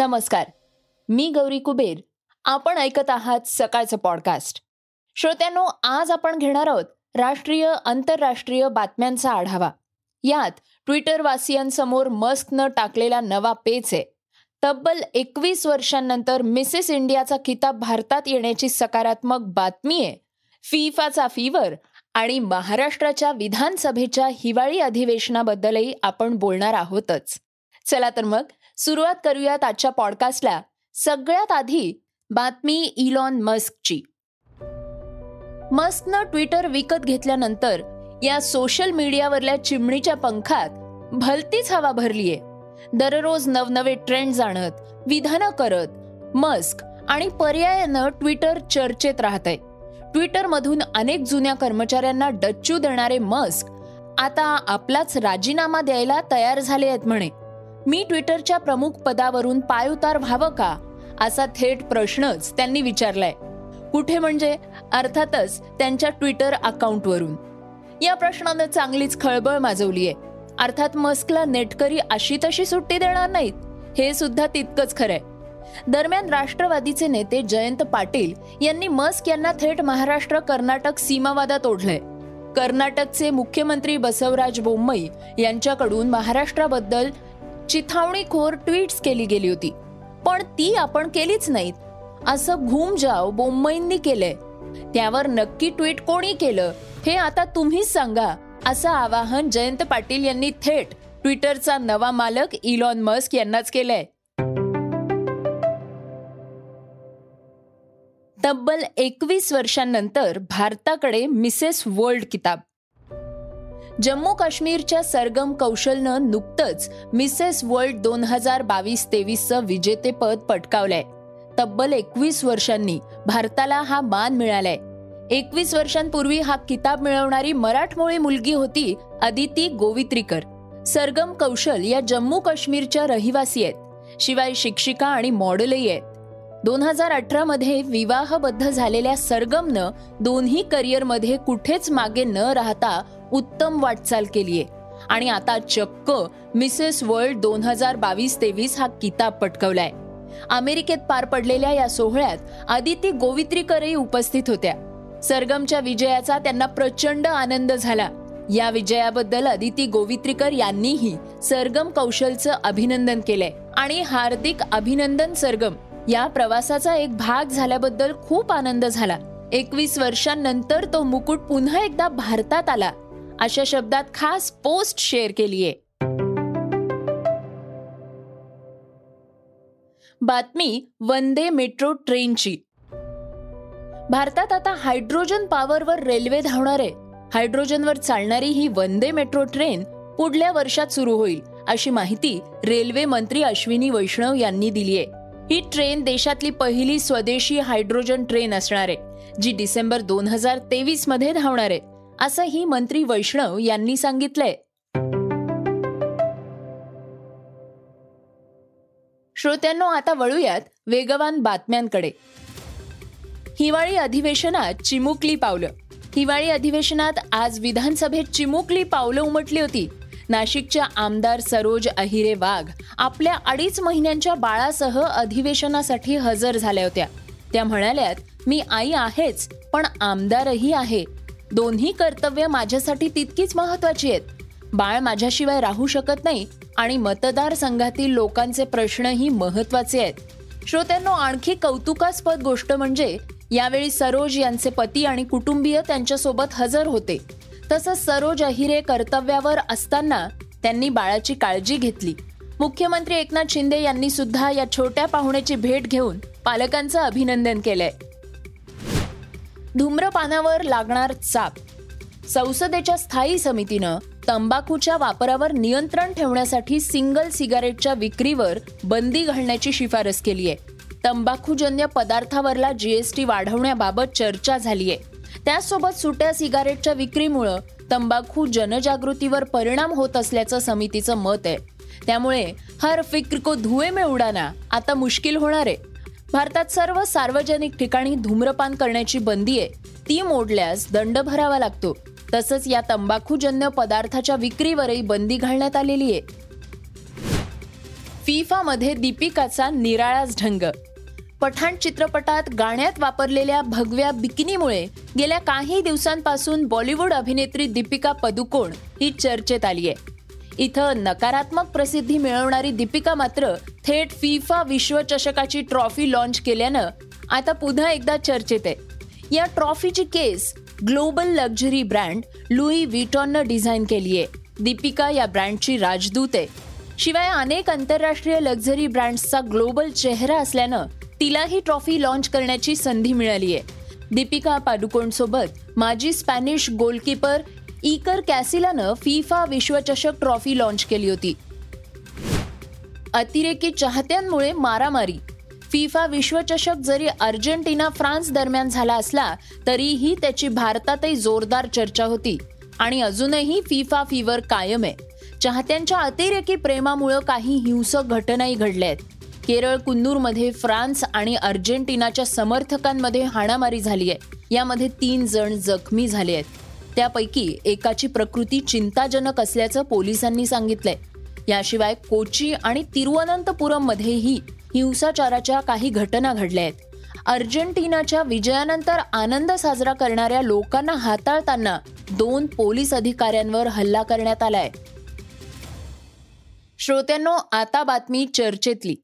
नमस्कार. मी गौरी कुबेर. आपण ऐकत आहात सकाळचं पॉडकास्ट. श्रोत्यांनो आज आपण घेणार आहोत राष्ट्रीय आंतरराष्ट्रीय बातम्यांचा आढावा. यात ट्विटर वासियांसमोर मस्कनं टाकलेला नवा पेच आहे. तब्बल एकवीस वर्षांनंतर मिसेस इंडियाचा किताब भारतात येण्याची सकारात्मक बातमी आहे. फिफाचा फीवर आणि महाराष्ट्राच्या विधानसभेच्या हिवाळी अधिवेशनाबद्दलही आपण बोलणार आहोतच. चला तर मग सुरुवात करूयात आजच्या पॉडकास्टला सगळ्यात आधी बातमी इलॉन मस्कची मस्कनं ट्विटर विकत घेतल्यानंतर या सोशल मीडियावरल्या चिमणीच्या पंखात भलतीच हवा भरलीये. दररोज नवनवे ट्रेंड जाणत विधानं करत मस्क आणि पर्यायानं ट्विटर चर्चेत राहत आहे ट्विटरमधून अनेक जुन्या कर्मचाऱ्यांना डच्चू देणारे मस्क आता आपलाच राजीनामा द्यायला तयार झाले आहेत म्हणे. मी ट्विटरच्या प्रमुख पदावरून पायउतार व्हावं का? असा थेट प्रश्नच त्यांनी विचारलाय. कुठे म्हणजे? अर्थातच त्यांच्या ट्विटर अकाउंटवरून. या प्रश्नानं चांगलीच खळबळ माजवली आहे अर्थात मस्कला नेटकरी अशी तशी सुट्टी देणार नाहीत. हे सुद्धा तितकंच खरंय. दरम्यान राष्ट्रवादीचे नेते जयंत पाटील यांनी मस्क यांना थेट महाराष्ट्र कर्नाटक सीमावादात ओढलंय. कर्नाटकचे मुख्यमंत्री बसवराज बोम्मई यांच्याकडून महाराष्ट्राबद्दल चिथावणीखोर ट्विट्स केली गेली होती. पण ती आपण केलीच नाहीत. असं घुमजाव बोंबईंनी केलंय. त्यावर नक्की ट्विट कोणी केलं हे आता तुम्हीच सांगा असं आवाहन जयंत पाटील यांनी थेट ट्विटरचा नवा मालक इलॉन मस्क यांनाच केलंय. तब्बल एकवीस वर्षांनंतर भारताकडे मिसेस वर्ल्ड किताब. जम्मू काश्मीरच्या सरगम कौशलनं नुकतंच मिसेस वर्ल्ड दोन हजार बावीस तेवीसचं विजेतेपद पटकावलंय. तब्बल एकवीस वर्षांनी भारताला हा मान मिळालाय. एकवीस वर्षांपूर्वी हा किताब मिळवणारी मराठमोळी मुलगी होती अदिती गोवित्रीकर. सरगम कौशल या जम्मू काश्मीरच्या रहिवासी आहेत. शिवाय शिक्षिका आणि मॉडेलही आहेत. दोन हजार अठरा मध्ये विवाहबद्ध झालेल्या सरगमनं दोन्ही करिअरमध्ये कुठेच मागे न राहता उत्तम वाटचाल केलीये आणि आता चक्क मिसेस वर्ल्ड दोन हजार बावीस तेवीस हा किताब पटकवलाय. अमेरिकेत पार पडलेल्या या सोहळ्यात आदिती गोवित्रीकरही उपस्थित होत्या. सरगमच्या विजयाचा त्यांना प्रचंड आनंद झाला. या विजयाबद्दल अदिती गोवित्रीकर यांनीही सरगम कौशलचं अभिनंदन केलंय. आणि हार्दिक अभिनंदन सरगम. या प्रवासाचा एक भाग झाल्याबद्दल खूप आनंद झाला. एकवीस वर्षांनंतर तो मुकुट पुन्हा एकदा भारतात आला. अशा शब्दात खास पोस्ट शेअर केलीये. बातमी वंदे मेट्रो ट्रेनची. भारतात आता हायड्रोजन पॉवरवर रेल्वे धावणार आहे. हायड्रोजनवर चालणारी ही वंदे मेट्रो ट्रेन पुढल्या वर्षात सुरू होईल अशी माहिती रेल्वे मंत्री अश्विनी वैष्णव यांनी दिली आहे. ही ट्रेन देशातली पहिली स्वदेशी हायड्रोजन ट्रेन असणार आहे जी डिसेंबर दोन हजार तेवीसमध्ये धावणार आहे. असंही मंत्री वैष्णव यांनी सांगितलंय. श्रोत्यांनो आता वळूयात वेगवान बातम्यांकडे. हिवाळी अधिवेशनात चिमुकली पावलं. हिवाळी अधिवेशनात आज विधानसभेत चिमुकली पावलं उमटली होती. नाशिकच्या आमदार सरोज अहिरे वाघ आपल्या अडीच महिन्यांच्या बाळासह अधिवेशनासाठी हजर झाल्या होत्या. त्या म्हणाल्यात मी आई आहेच पण आमदारही आहे. दोन्ही कर्तव्य माझ्यासाठी तितकीच महत्वाची आहेत. बाळ माझ्याशिवाय राहू शकत नाही आणि मतदारसंघातील लोकांचे प्रश्नही महत्त्वाचे आहेत. श्रोत्यांनो आणखी कौतुकास्पद गोष्ट म्हणजे यावेळी सरोज यांचे पती आणि कुटुंबीय त्यांच्यासोबत हजर होते. तसंच सरोज अहिरे कर्तव्यावर असताना त्यांनी बाळाची काळजी घेतली. मुख्यमंत्री एकनाथ शिंदे यांनी सुद्धा या छोट्या पाहुण्याची भेट घेऊन पालकांचं अभिनंदन केलंय. धूम्रपानावर लागणार चाप. संसदेच्या स्थायी समितीनं तंबाखूच्या वापरावर नियंत्रण ठेवण्यासाठी सिंगल सिगारेटच्या विक्रीवर बंदी घालण्याची शिफारस केली आहे. तंबाखूजन्य पदार्थावरला जीएसटी वाढवण्याबाबत चर्चा झालीय त्याचसोबत सुट्या सिगारेटच्या विक्रीमुळं तंबाखू जनजागृतीवर परिणाम होत असल्याचं समितीचं मत आहे. त्यामुळे हर फिक्र को धुए में उडाना आता मुश्किल होणार आहे. भारतात सर्व सार्वजनिक ठिकाणी धूम्रपान करण्याची बंदी आहे. ती मोडल्यास दंड भरावा लागतो. तसंच या तंबाखूजन्य पदार्थाच्या विक्रीवरही बंदी घालण्यात आलेली आहे. फिफामध्ये दीपिकाचा निराळाच ढंग. पठाण चित्रपटात गाण्यात वापरलेल्या भगव्या बिकिनीमुळे गेल्या काही दिवसांपासून बॉलिवूड अभिनेत्री दीपिका पदुकोण ही चर्चेत आली आहे. इथं नकारात्मक प्रसिद्धी मिळवणारी दीपिका मात्र थेट फिफा विश्वचषकाची ट्रॉफी लॉन्च केल्यानं आता पुन्हा एकदा चर्चेत आहे. या ट्रॉफीची case global luxury brand Louis विटॉननं design केली आहे. दीपिका या ब्रँडची राजदूत आहे. शिवाय अनेक आंतरराष्ट्रीय लक्झरी ब्रँड्सचा ग्लोबल चेहरा असल्यानं तिलाही ट्रॉफी लॉन्च करण्याची संधी मिळाली आहे. दीपिका पादुकोणसोबत माजी स्पॅनिश गोलकीपर इकर कॅसिलानं फिफा विश्वचषक ट्रॉफी लॉन्च केली होती. अतिरेकी चाहत्यांमुळे मारामारी. फिफा विश्वचषक जरी अर्जेंटिना फ्रान्स दरम्यान झाला असला तरीही त्याची भारतातही जोरदार चर्चा होती. आणि अजूनही फिफा फीवर कायम आहे. चाहत्यांच्या अतिरेकी प्रेमामुळं काही हिंसक घटनाही घडल्या आहेत केरळ कुन्नूरमध्ये फ्रान्स आणि अर्जेंटिनाच्या समर्थकांमध्ये हाणामारी झाली आहे. यामध्ये तीन जण जखमी झाले आहेत. त्यापैकी एकाची प्रकृती चिंताजनक असल्याचं पोलिसांनी सांगितलंय. याशिवाय कोची आणि तिरुवनंतपुरममध्येही हिंसाचाराच्या काही घटना घडल्या आहेत. अर्जेंटिनाच्या विजयानंतर आनंद साजरा करणाऱ्या लोकांना हाताळताना दोन पोलीस अधिकाऱ्यांवर हल्ला करण्यात आलाय. श्रोत्यांनो आता बातमी चर्चेतली.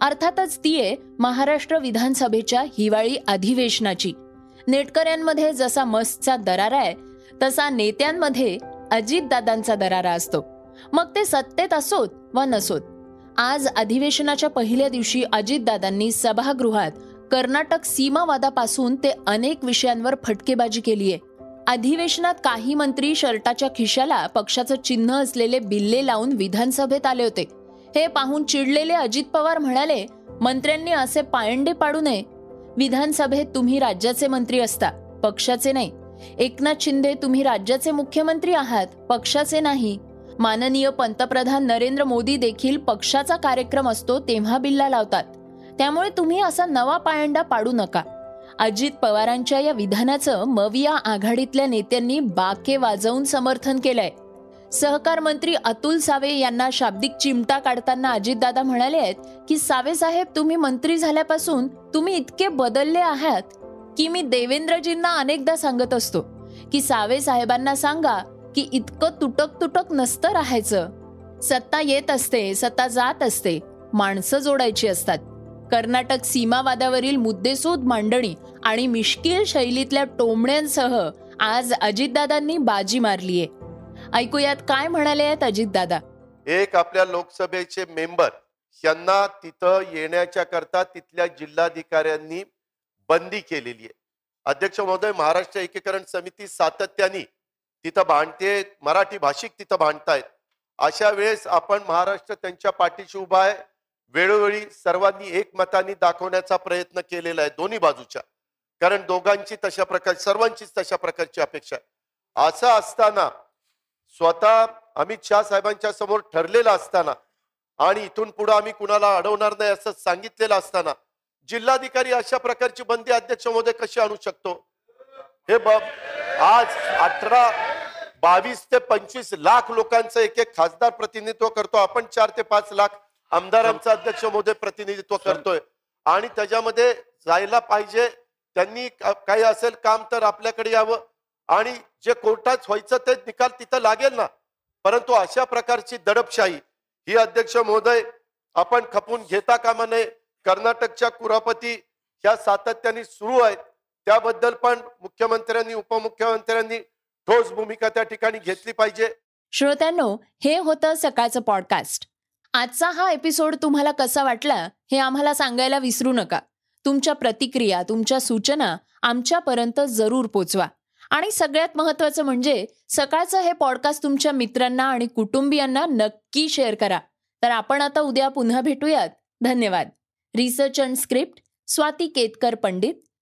अर्थातच ती आहे महाराष्ट्र विधानसभेच्या हिवाळी अधिवेशनाची. नेटकऱ्यांमध्ये जसा मस्तचा दरारा आहे तसा नेत्यांमध्ये अजितदादांचा दरारा असतो. मग ते सत्तेत असोत वा नसोत. आज अधिवेशनाच्या पहिल्या दिवशी अजितदादांनी सभागृहात कर्नाटक सीमावादापासून ते अनेक विषयांवर फटकेबाजी केली आहे अधिवेशनात काही मंत्री शर्टाच्या खिशाला पक्षाचं चिन्ह असलेले बिल्ले लावून विधानसभेत आले होते. हे पाहून चिडलेले अजित पवार म्हणाले मंत्र्यांनी असे पायंडे पाडू नये. विधानसभेत तुम्ही राज्याचे मंत्री असता पक्षाचे नाही. एकनाथ शिंदे तुम्ही राज्याचे मुख्यमंत्री आहात पक्षाचे नाही. माननीय पंतप्रधान नरेंद्र मोदी देखील पक्षाचा कार्यक्रम असतो तेव्हा बिल्ला लावतात. त्यामुळे तुम्ही असा नवा पायंडा पाडू नका. अजित पवारांच्या या विधानाचं मविया आघाडीतल्या नेत्यांनी बाके वाजवून समर्थन केलंय. सहकार मंत्री अतुल सावे यांना शाब्दिक चिमटा काढताना अजितदादा म्हणाले आहेत की सावे साहेब तुम्ही मंत्री झाल्यापासून तुम्ही इतके बदलले आहात की मी देवेंद्रजींना अनेकदा सांगत असतो की सावे साहेबांना सांगा की इतकं तुटक तुटक नसतं राहायचं. सत्ता येत असते सत्ता जात असते माणसं जोडायची असतात. कर्नाटक सीमावादावरील मुद्देसूद मांडणी आणि मिश्किल शैलीतल्या टोमण्यांसह आज अजितदादांनी बाजी मारलीये. ऐकूयात काय म्हणाले आहेत अजितदादा. एक आपल्या लोकसभेचे मेंबर यांना तिथं येण्याच्या करता तिथल्या जिल्हाधिकाऱ्यांनी बंदी केलेली आहे अध्यक्ष महोदय महाराष्ट्र एकीकरण समिती सातत्याने तिथं भांडते मराठी भाषिक तिथं भांडतायत. अशा वेळेस आपण महाराष्ट्र त्यांच्या पाठीशी उभा आहे. वेळोवेळी सर्वांनी एकमताने दाखवण्याचा प्रयत्न केलेला आहे दोन्ही बाजूच्या. कारण दोघांची तशा प्रकार सर्वांचीच तशा प्रकारची अपेक्षा आहे. असं असताना स्वतः अमित शाह साहेबांच्या समोर ठरलेलं असताना आणि इथून पुढे आम्ही कुणाला अडवणार नाही असं सांगितलेलं असताना जिल्हाधिकारी अशा प्रकारची बंदी अध्यक्ष महोदय कशी आणू शकतो? हे आज अठरा बावीस ते पंचवीस लाख लोकांचं एक एक खासदार प्रतिनिधित्व करतो. आपण चार ते पाच लाख आमदारांचं अध्यक्ष महोदय प्रतिनिधित्व करतोय. आणि त्याच्यामध्ये जायला पाहिजे त्यांनी काही असेल काम तर आपल्याकडे यावं. आणि जे कोर्टात व्हायचं ते निकाल तिथं लागेल ना. परंतु अशा प्रकारची दडपशाही ही अध्यक्ष महोदय आपण खपून घेता कामा नये. कर्नाटकच्या कुरापती ह्या सातत्याने सुरू आहेत. त्याबद्दल पण मुख्यमंत्र्यांनी उपमुख्यमंत्र्यांनी ठोस भूमिका त्या ठिकाणी घेतली पाहिजे. श्रोत्यांनो हे होतं सकाळचं पॉडकास्ट आजचा हा एपिसोड तुम्हाला कसा वाटला हे आम्हाला सांगायला विसरू नका. तुमच्या प्रतिक्रिया तुमच्या सूचना आमच्यापर्यंत जरूर पोचवा. आणि सगळ्यात महत्वाचं म्हणजे सकाळचं हे पॉडकास्ट तुमच्या मित्रांना आणि कुटुंबियांना नक्की शेअर करा. तर आपण आता उद्या पुन्हा भेटूयात. धन्यवाद. Research and script Swati Ketkar Pandit